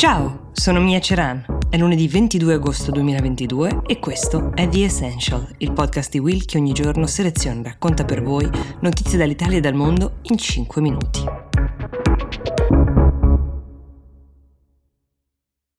Ciao, sono Mia Ceran. È lunedì 22 agosto 2022 e questo è The Essential, il podcast di Will che ogni giorno seleziona e racconta per voi notizie dall'Italia e dal mondo in 5 minuti.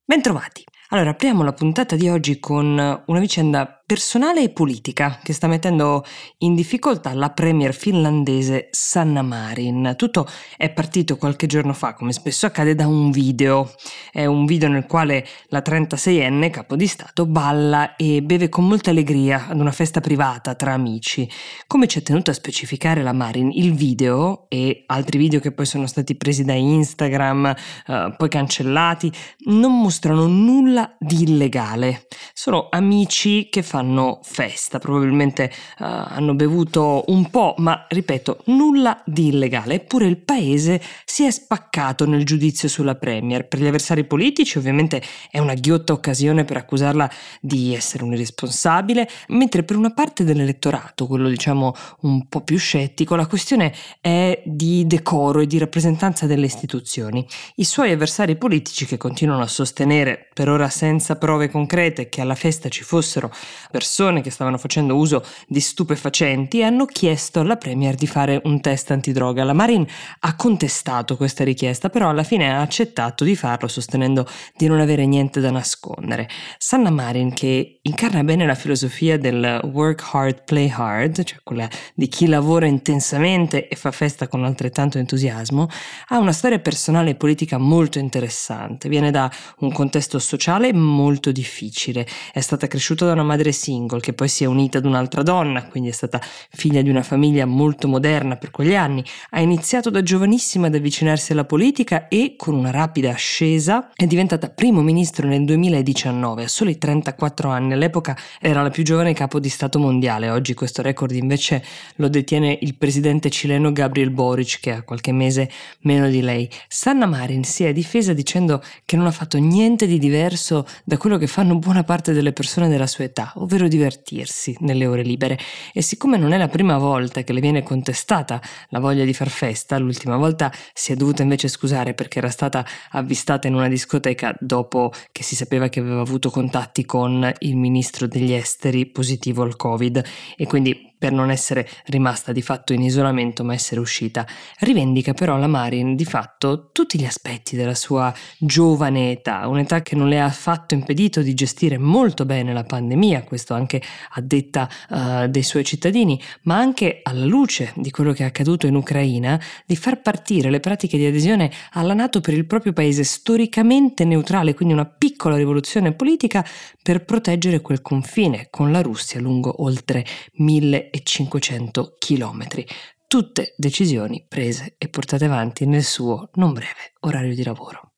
Bentrovati. Allora, apriamo la puntata di oggi con una vicenda personale e politica che sta mettendo in difficoltà la premier finlandese Sanna Marin. Tutto è partito qualche giorno fa, come spesso accade, da un video. È un video nel quale la 36enne capo di Stato balla e beve con molta allegria ad una festa privata tra amici. Come ci è tenuto a specificare la Marin, il video e altri video che poi sono stati presi da Instagram, eh, poi cancellati, non mostrano nulla di illegale. Sono amici che fanno fanno festa, probabilmente uh, hanno bevuto un po', ma ripeto, nulla di illegale. Eppure il paese si è spaccato nel giudizio sulla Premier. Per gli avversari politici ovviamente è una ghiotta occasione per accusarla di essere un irresponsabile, mentre per una parte dell'elettorato, quello diciamo un po' più scettico, la questione è di decoro e di rappresentanza delle istituzioni. I suoi avversari politici che continuano a sostenere, per ora senza prove concrete, che alla festa ci fossero persone che stavano facendo uso di stupefacenti e hanno chiesto alla Premier di fare un test antidroga. La Marin ha contestato questa richiesta, però alla fine ha accettato di farlo sostenendo di non avere niente da nascondere. Sanna Marin, che incarna bene la filosofia del work hard, play hard, cioè quella di chi lavora intensamente e fa festa con altrettanto entusiasmo, ha una storia personale e politica molto interessante. Viene da un contesto sociale molto difficile. È stata cresciuta da una madre single che poi si è unita ad un'altra donna, quindi è stata figlia di una famiglia molto moderna per quegli anni, ha iniziato da giovanissima ad avvicinarsi alla politica e con una rapida ascesa è diventata primo ministro nel 2019 a soli 34 anni, all'epoca era la più giovane capo di Stato mondiale, oggi questo record invece lo detiene il presidente cileno Gabriel Boric che ha qualche mese meno di lei. Sanna Marin si è difesa dicendo che non ha fatto niente di diverso da quello che fanno buona parte delle persone della sua età, ovvero divertirsi nelle ore libere. E siccome non è la prima volta che le viene contestata la voglia di far festa, l'ultima volta si è dovuta invece scusare perché era stata avvistata in una discoteca dopo che si sapeva che aveva avuto contatti con il ministro degli esteri positivo al Covid e quindi per non essere rimasta di fatto in isolamento ma essere uscita. Rivendica però la Marin di fatto tutti gli aspetti della sua giovane età, un'età che non le ha affatto impedito di gestire molto bene la pandemia, questo anche a detta uh, dei suoi cittadini, ma anche alla luce di quello che è accaduto in Ucraina, di far partire le pratiche di adesione alla Nato per il proprio paese storicamente neutrale, quindi una piccola rivoluzione politica per proteggere quel confine con la Russia lungo oltre mille 1500 chilometri. Tutte decisioni prese e portate avanti nel suo non breve orario di lavoro.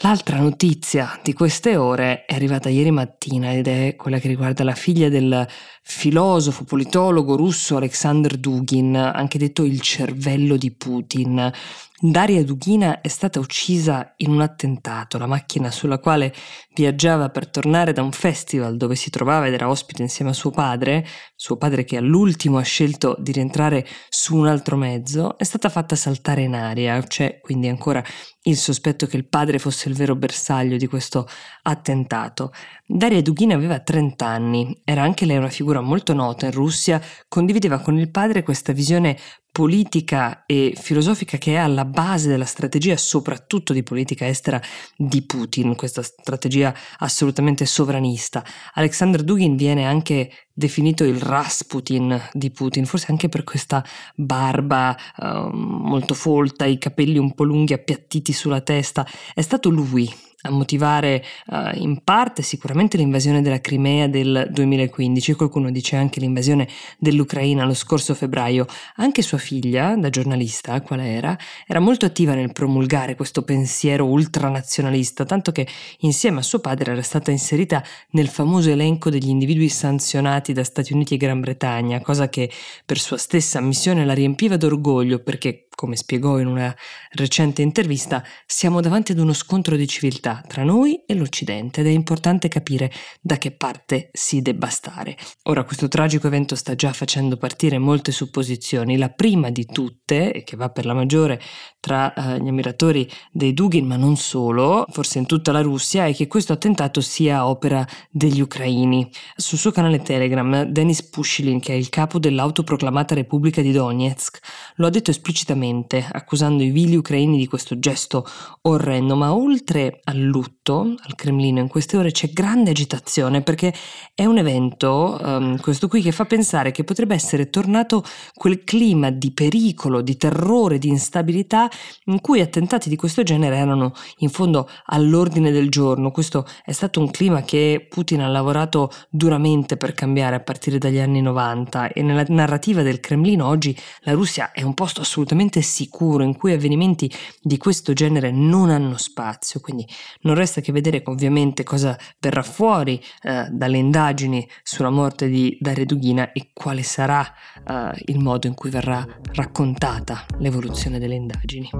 L'altra notizia di queste ore è arrivata ieri mattina ed è quella che riguarda la figlia del filosofo politologo russo Alexander Dugin, anche detto il cervello di Putin. Daria Dugina è stata uccisa in un attentato. La macchina sulla quale viaggiava per tornare da un festival dove si trovava ed era ospite insieme a suo padre, suo padre che all'ultimo ha scelto di rientrare su un altro mezzo, è stata fatta saltare in aria. C'è quindi ancora il sospetto che il padre fosse il vero bersaglio di questo attentato. Daria Dugina aveva 30 anni, era anche lei una figura molto nota in Russia, condivideva con il padre questa visione politica e filosofica che è alla base della strategia, soprattutto di politica estera di Putin, questa strategia assolutamente sovranista. Alexander Dugin viene anche definito il Rasputin di Putin, forse anche per questa barba uh, molto folta, i capelli un po' lunghi appiattiti sulla testa. È stato lui a motivare uh, in parte sicuramente l'invasione della Crimea del 2015, qualcuno dice anche l'invasione dell'Ucraina lo scorso febbraio. Anche sua figlia, da giornalista, qual era, era molto attiva nel promulgare questo pensiero ultranazionalista, tanto che insieme a suo padre era stata inserita nel famoso elenco degli individui sanzionati da Stati Uniti e Gran Bretagna, cosa che per sua stessa missione la riempiva d'orgoglio perché come spiegò in una recente intervista, siamo davanti ad uno scontro di civiltà tra noi e l'Occidente ed è importante capire da che parte si debba stare. Ora questo tragico evento sta già facendo partire molte supposizioni, la prima di tutte, che va per la maggiore tra eh, gli ammiratori dei Dugin, ma non solo, forse in tutta la Russia, è che questo attentato sia opera degli ucraini. Sul suo canale Telegram, Denis Pushilin, che è il capo dell'autoproclamata Repubblica di Donetsk, lo ha detto esplicitamente veemente, accusando i vili ucraini di questo gesto orrendo, ma oltre al lutto al Cremlino in queste ore c'è grande agitazione perché è un evento, um, questo qui, che fa pensare che potrebbe essere tornato quel clima di pericolo, di terrore, di instabilità in cui attentati di questo genere erano in fondo all'ordine del giorno. Questo è stato un clima che Putin ha lavorato duramente per cambiare a partire dagli anni 90 e nella narrativa del Cremlino oggi la Russia è un posto assolutamente assolutamente sicuro in cui avvenimenti di questo genere non hanno spazio, quindi non resta che vedere ovviamente cosa verrà fuori eh, dalle indagini sulla morte di Daria Dughina e quale sarà eh, il modo in cui verrà raccontata l'evoluzione delle indagini.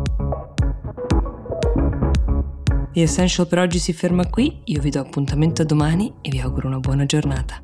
The Essential per oggi si ferma qui, io vi do appuntamento a domani e vi auguro una buona giornata.